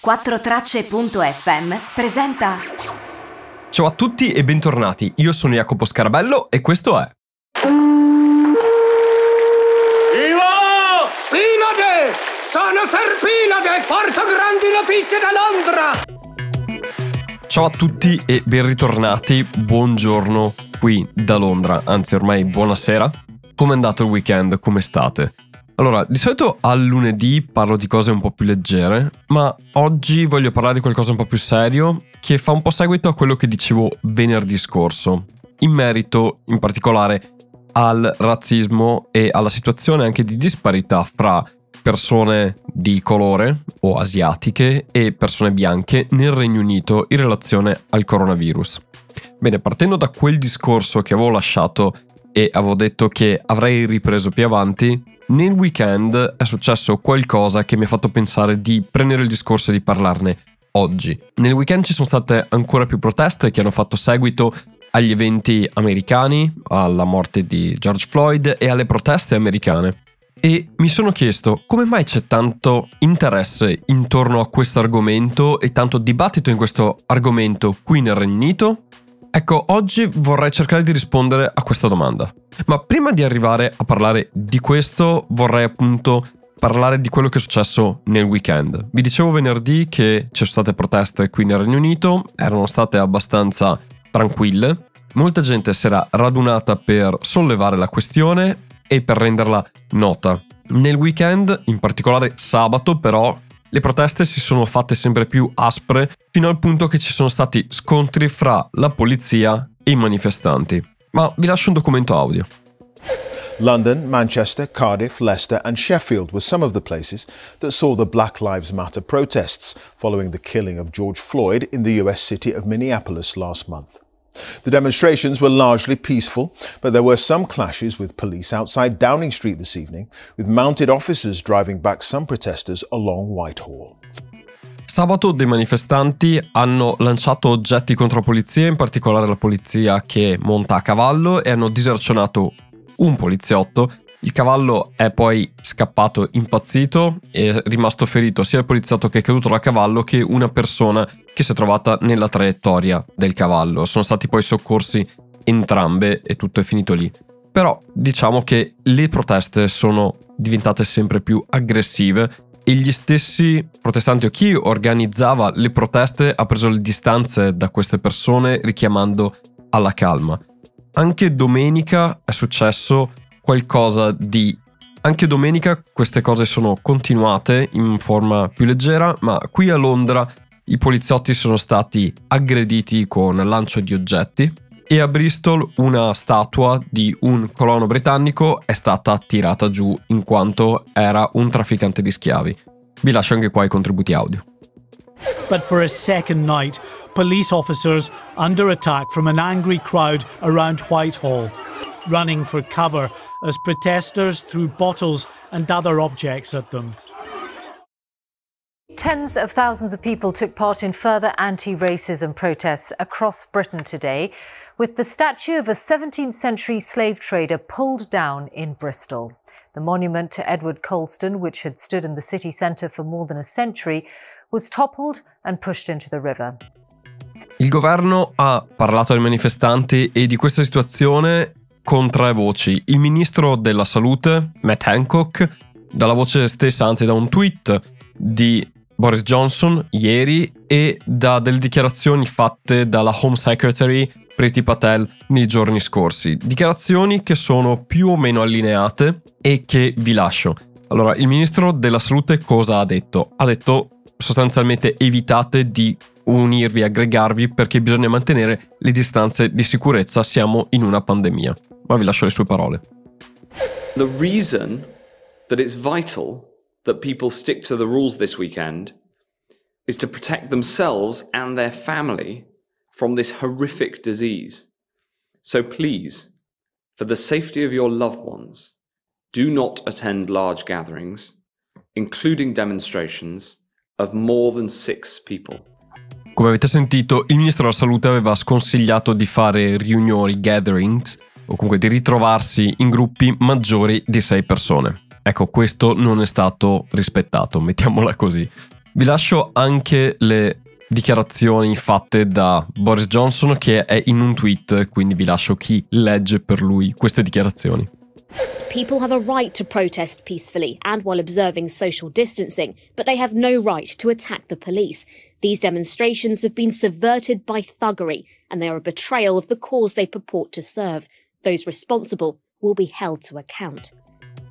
4Tracce.fm presenta. Ciao a tutti e bentornati, io sono Jacopo Scarabello e questo è. Pinade! Sono Serpinade! Porto grandi notizie da Londra! Ciao a tutti e ben ritornati, buongiorno qui da Londra, anzi ormai buonasera. Come è andato il weekend? Come state? Allora, di solito al lunedì parlo di cose un po' più leggere, ma oggi voglio parlare di qualcosa un po' più serio che fa un po' seguito a quello che dicevo venerdì scorso, in merito in particolare al razzismo e alla situazione anche di disparità fra persone di colore o asiatiche e persone bianche nel Regno Unito in relazione al coronavirus. Bene, partendo da quel discorso che avevo lasciato e avevo detto che avrei ripreso più avanti, nel weekend è successo qualcosa che mi ha fatto pensare di prendere il discorso e di parlarne oggi. Nel weekend ci sono state ancora più proteste che hanno fatto seguito agli eventi americani, alla morte di George Floyd e alle proteste americane. E mi sono chiesto come mai c'è tanto interesse intorno a questo argomento e tanto dibattito in questo argomento qui nel Regno Unito Ecco, oggi vorrei cercare di rispondere a questa domanda. Ma prima di arrivare a parlare di questo, vorrei appunto parlare di quello che è successo nel weekend. Vi dicevo venerdì che ci sono state proteste qui nel Regno Unito, erano state abbastanza tranquille. Molta gente si era radunata per sollevare la questione e per renderla nota. Nel weekend, in particolare sabato, però, le proteste si sono fatte sempre più aspre fino al punto che ci sono stati scontri fra la polizia e i manifestanti. Ma vi lascio un documento audio. London, Manchester, Cardiff, Leicester, and Sheffield were some of the places that saw the Black Lives Matter protests following the killing of George Floyd in the US city of Minneapolis last month. The demonstrations were largely peaceful, but there were some clashes with police outside Downing Street this evening, with mounted officers driving back some protesters along Whitehall. Sabato dei manifestanti hanno lanciato oggetti contro la polizia, in particolare la polizia che monta a cavallo, e hanno disercionato un poliziotto il cavallo è poi scappato impazzito e è rimasto ferito sia il poliziotto che è caduto dal cavallo che una persona che si è trovata nella traiettoria del cavallo. Sono stati poi soccorsi entrambe e tutto è finito lì. Però diciamo che le proteste sono diventate sempre più aggressive e gli stessi protestanti o chi organizzava le proteste ha preso le distanze da queste persone richiamando alla calma. Anche domenica è successo qualcosa di... Anche domenica queste cose sono continuate in forma più leggera, ma qui a Londra i poliziotti sono stati aggrediti con lancio di oggetti e a Bristol una statua di un colono britannico è stata tirata giù in quanto era un trafficante di schiavi. Vi lascio anche qua i contributi audio. But for a second night, police officers under attack from an angry crowd around Whitehall, running for cover as protesters threw bottles and other objects at them. Tens of thousands of people took part in further anti racism protests across Britain today, with the statue of a 17th century slave trader pulled down in Bristol. The monument to Edward Colston, which had stood in the city centre for more than a century, was toppled and pushed into the river. Il governo ha parlato ai manifestanti e di questa situazione con tre voci. Il ministro della salute, Matt Hancock, dalla voce stessa, anzi da un tweet di Boris Johnson ieri e da delle dichiarazioni fatte dalla Home Secretary Priti Patel nei giorni scorsi. Dichiarazioni che sono più o meno allineate e che vi lascio. Allora, il ministro della salute cosa ha detto? Ha detto sostanzialmente evitate di unirvi, aggregarvi perché bisogna mantenere le distanze di sicurezza, siamo in una pandemia. Vi lascio le sue parole. The reason that it's vital that people stick to the rules this weekend is to protect themselves and their family from this horrific disease. So please, for the safety of your loved ones, do not attend large gatherings, including demonstrations, of more than six people. Come avete sentito, il ministro della salute aveva sconsigliato di fare riunioni, gatherings, o comunque di ritrovarsi in gruppi maggiori di sei persone. Ecco, questo non è stato rispettato, mettiamola così. Vi lascio anche le dichiarazioni fatte da Boris Johnson che è in un tweet, quindi vi lascio chi legge per lui queste dichiarazioni. People have a right to protest peacefully and while observing social distancing, but they have no right to attack the police. These demonstrations have been subverted by thuggery and they are a betrayal of the cause they purport to serve. Those responsible will be held to account.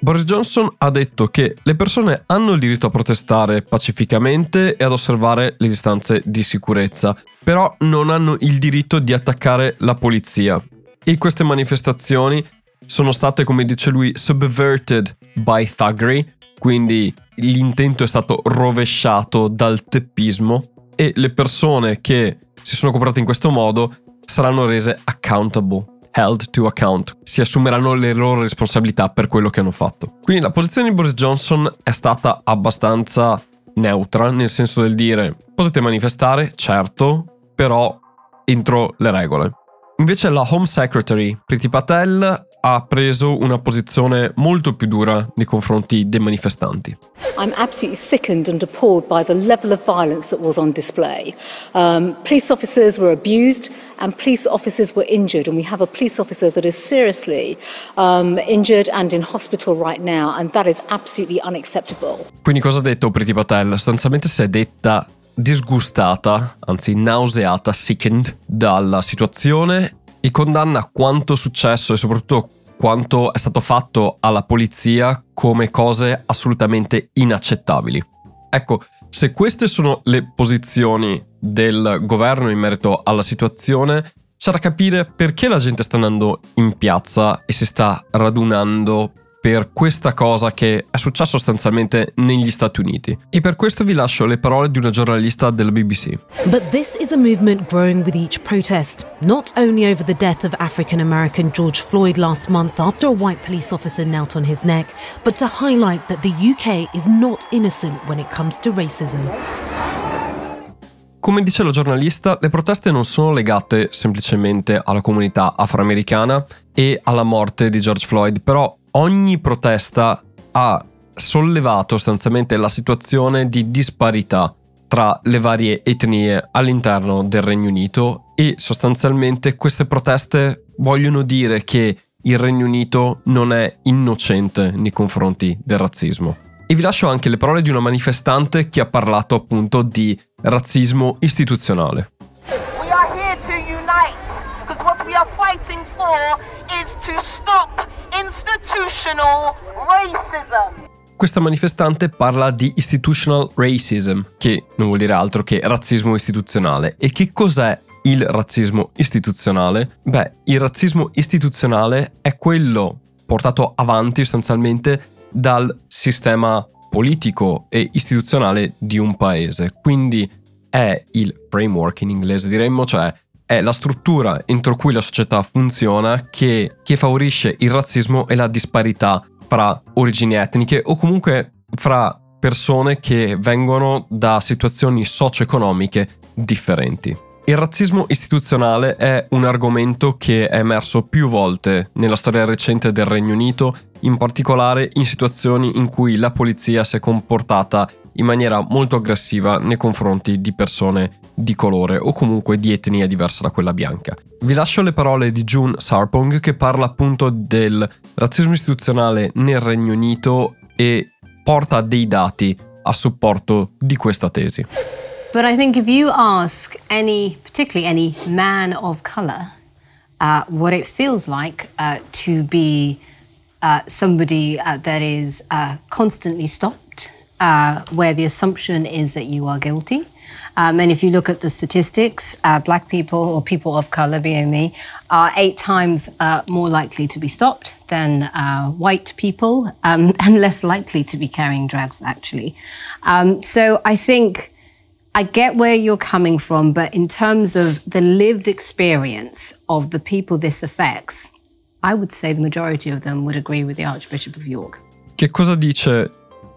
Boris Johnson ha detto che le persone hanno il diritto a protestare pacificamente e ad osservare le distanze di sicurezza, però non hanno il diritto di attaccare la polizia. E queste manifestazioni sono state, come dice lui, subverted by thuggery, quindi l'intento è stato rovesciato dal teppismo e le persone che si sono comportate in questo modo saranno rese accountable held to account, si assumeranno le loro responsabilità per quello che hanno fatto. Quindi la posizione di Boris Johnson è stata abbastanza neutra, nel senso del dire potete manifestare, certo, però entro le regole. Invece la Home Secretary Priti Patel ha preso una posizione molto più dura nei confronti dei manifestanti. I'm absolutely sickened and appalled by the level of violence that was on display. Um, police officers were abused and police officers were injured, and we have a police officer that is seriously um, injured and in hospital right now, and that is absolutely unacceptable. Quindi cosa ha detto Priti Patel? Sostanzialmente si è detta disgustata, anzi nauseata, sickened dalla situazione e condanna quanto successo e soprattutto quanto è stato fatto alla polizia come cose assolutamente inaccettabili. Ecco, se queste sono le posizioni del governo in merito alla situazione, c'è da capire perché la gente sta andando in piazza e si sta radunando per questa cosa che è successa sostanzialmente negli Stati Uniti. E per questo vi lascio le parole di una giornalista della BBC. But this is a movement growing with each protest, not only over the death of African American George Floyd last month after a white police officer knelt on his neck, but to highlight that the UK is not innocent when it comes to racism. Come dice la giornalista, le proteste non sono legate semplicemente alla comunità afroamericana e alla morte di George Floyd, però ogni protesta ha sollevato sostanzialmente la situazione di disparità tra le varie etnie all'interno del Regno Unito e sostanzialmente queste proteste vogliono dire che il Regno Unito non è innocente nei confronti del razzismo. E vi lascio anche le parole di una manifestante che ha parlato appunto di razzismo istituzionale. We are here to unite because what we are fighting for is to stop institutional racism. Questa manifestante parla di institutional racism, che non vuol dire altro che razzismo istituzionale. E che cos'è il razzismo istituzionale? Beh, il razzismo istituzionale è quello portato avanti sostanzialmente dal sistema politico e istituzionale di un paese. Quindi è il framework in inglese diremmo, cioè è la struttura entro cui la società funziona che, che favorisce il razzismo e la disparità fra origini etniche o comunque fra persone che vengono da situazioni socio-economiche differenti. Il razzismo istituzionale è un argomento che è emerso più volte nella storia recente del Regno Unito, in particolare in situazioni in cui la polizia si è comportata in maniera molto aggressiva nei confronti di persone di colore o comunque di etnia diversa da quella bianca. Vi lascio le parole di June Sarpong che parla appunto del razzismo istituzionale nel Regno Unito e porta dei dati a supporto di questa tesi. But I think if you ask any, particularly any man of color, uh, what it feels like uh, to be uh, somebody uh, that is uh, constantly stopped, uh, where the assumption is that you are guilty. Um, and if you look at the statistics, uh, black people or people of color, me, are eight times uh, more likely to be stopped than uh, white people um, and less likely to be carrying drugs, actually. Um, so I think I get where you're coming from, but in terms of the lived experience of the people this affects, I would say the majority of them would agree with the Archbishop of York. Che cosa dice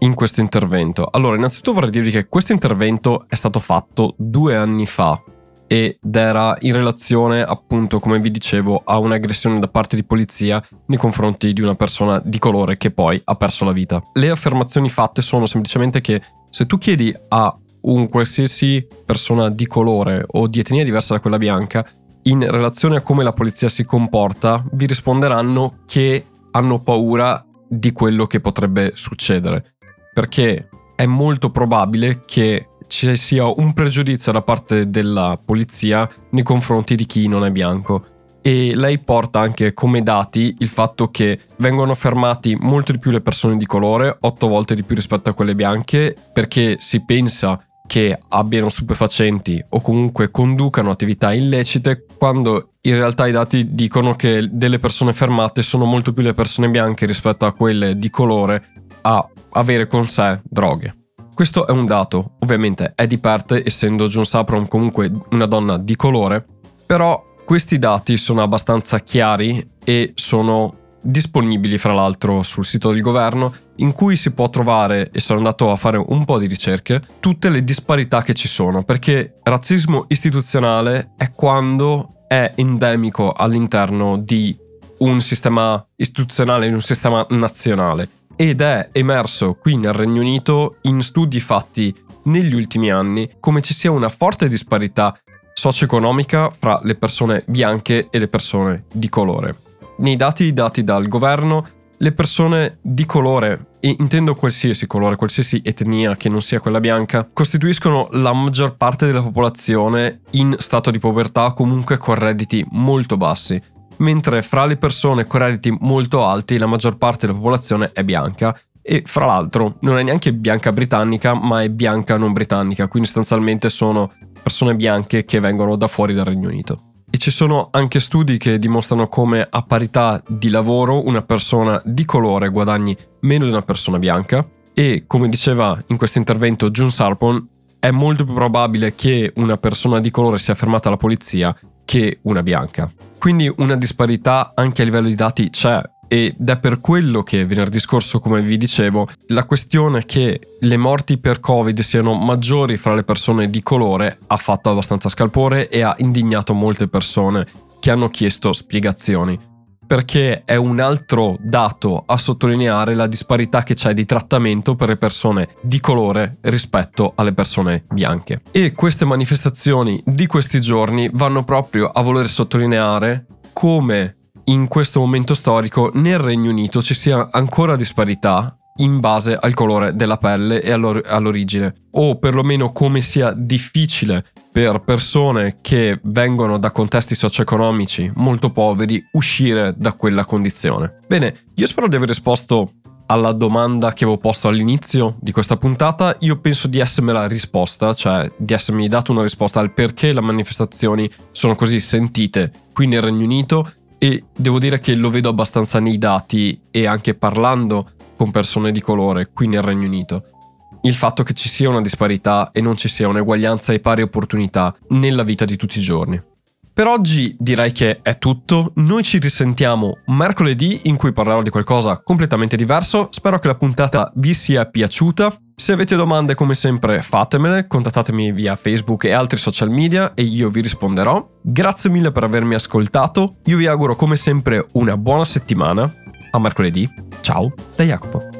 in questo intervento? Allora, innanzitutto vorrei dirvi che questo intervento è stato fatto due anni fa ed era in relazione, appunto, come vi dicevo, a un'aggressione da parte di polizia nei confronti di una persona di colore che poi ha perso la vita. Le affermazioni fatte sono semplicemente che se tu chiedi a un qualsiasi persona di colore o di etnia diversa da quella bianca, in relazione a come la polizia si comporta, vi risponderanno che hanno paura di quello che potrebbe succedere. Perché è molto probabile che ci sia un pregiudizio da parte della polizia nei confronti di chi non è bianco. E lei porta anche come dati il fatto che vengono fermati molto di più le persone di colore, otto volte di più rispetto a quelle bianche, perché si pensa che abbiano stupefacenti o comunque conducano attività illecite, quando in realtà i dati dicono che delle persone fermate sono molto più le persone bianche rispetto a quelle di colore a avere con sé droghe. Questo è un dato, ovviamente è di parte essendo John Sapron comunque una donna di colore, però questi dati sono abbastanza chiari e sono disponibili fra l'altro sul sito del governo in cui si può trovare, e sono andato a fare un po' di ricerche, tutte le disparità che ci sono, perché razzismo istituzionale è quando è endemico all'interno di un sistema istituzionale, in un sistema nazionale, ed è emerso qui nel Regno Unito in studi fatti negli ultimi anni come ci sia una forte disparità socio-economica fra le persone bianche e le persone di colore. Nei dati dati dal governo, le persone di colore, e intendo qualsiasi colore, qualsiasi etnia che non sia quella bianca, costituiscono la maggior parte della popolazione in stato di povertà comunque con redditi molto bassi, mentre fra le persone con redditi molto alti la maggior parte della popolazione è bianca e fra l'altro non è neanche bianca britannica ma è bianca non britannica, quindi sostanzialmente sono persone bianche che vengono da fuori dal Regno Unito. E ci sono anche studi che dimostrano come a parità di lavoro una persona di colore guadagni meno di una persona bianca e come diceva in questo intervento June Sarpon è molto più probabile che una persona di colore sia fermata alla polizia che una bianca. Quindi una disparità anche a livello di dati c'è ed è per quello che venerdì scorso, come vi dicevo, la questione che le morti per Covid siano maggiori fra le persone di colore ha fatto abbastanza scalpore e ha indignato molte persone che hanno chiesto spiegazioni. Perché è un altro dato a sottolineare la disparità che c'è di trattamento per le persone di colore rispetto alle persone bianche. E queste manifestazioni di questi giorni vanno proprio a voler sottolineare come in questo momento storico nel Regno Unito ci sia ancora disparità in base al colore della pelle e all'or- all'origine, o perlomeno come sia difficile per persone che vengono da contesti socio-economici molto poveri uscire da quella condizione. Bene, io spero di aver risposto alla domanda che avevo posto all'inizio di questa puntata, io penso di essermela risposta, cioè di essermi dato una risposta al perché le manifestazioni sono così sentite qui nel Regno Unito e devo dire che lo vedo abbastanza nei dati e anche parlando con persone di colore qui nel Regno Unito. Il fatto che ci sia una disparità e non ci sia un'eguaglianza e pari opportunità nella vita di tutti i giorni. Per oggi direi che è tutto, noi ci risentiamo mercoledì in cui parlerò di qualcosa completamente diverso, spero che la puntata vi sia piaciuta, se avete domande come sempre fatemele, contattatemi via Facebook e altri social media e io vi risponderò. Grazie mille per avermi ascoltato, io vi auguro come sempre una buona settimana, a mercoledì, ciao da Jacopo.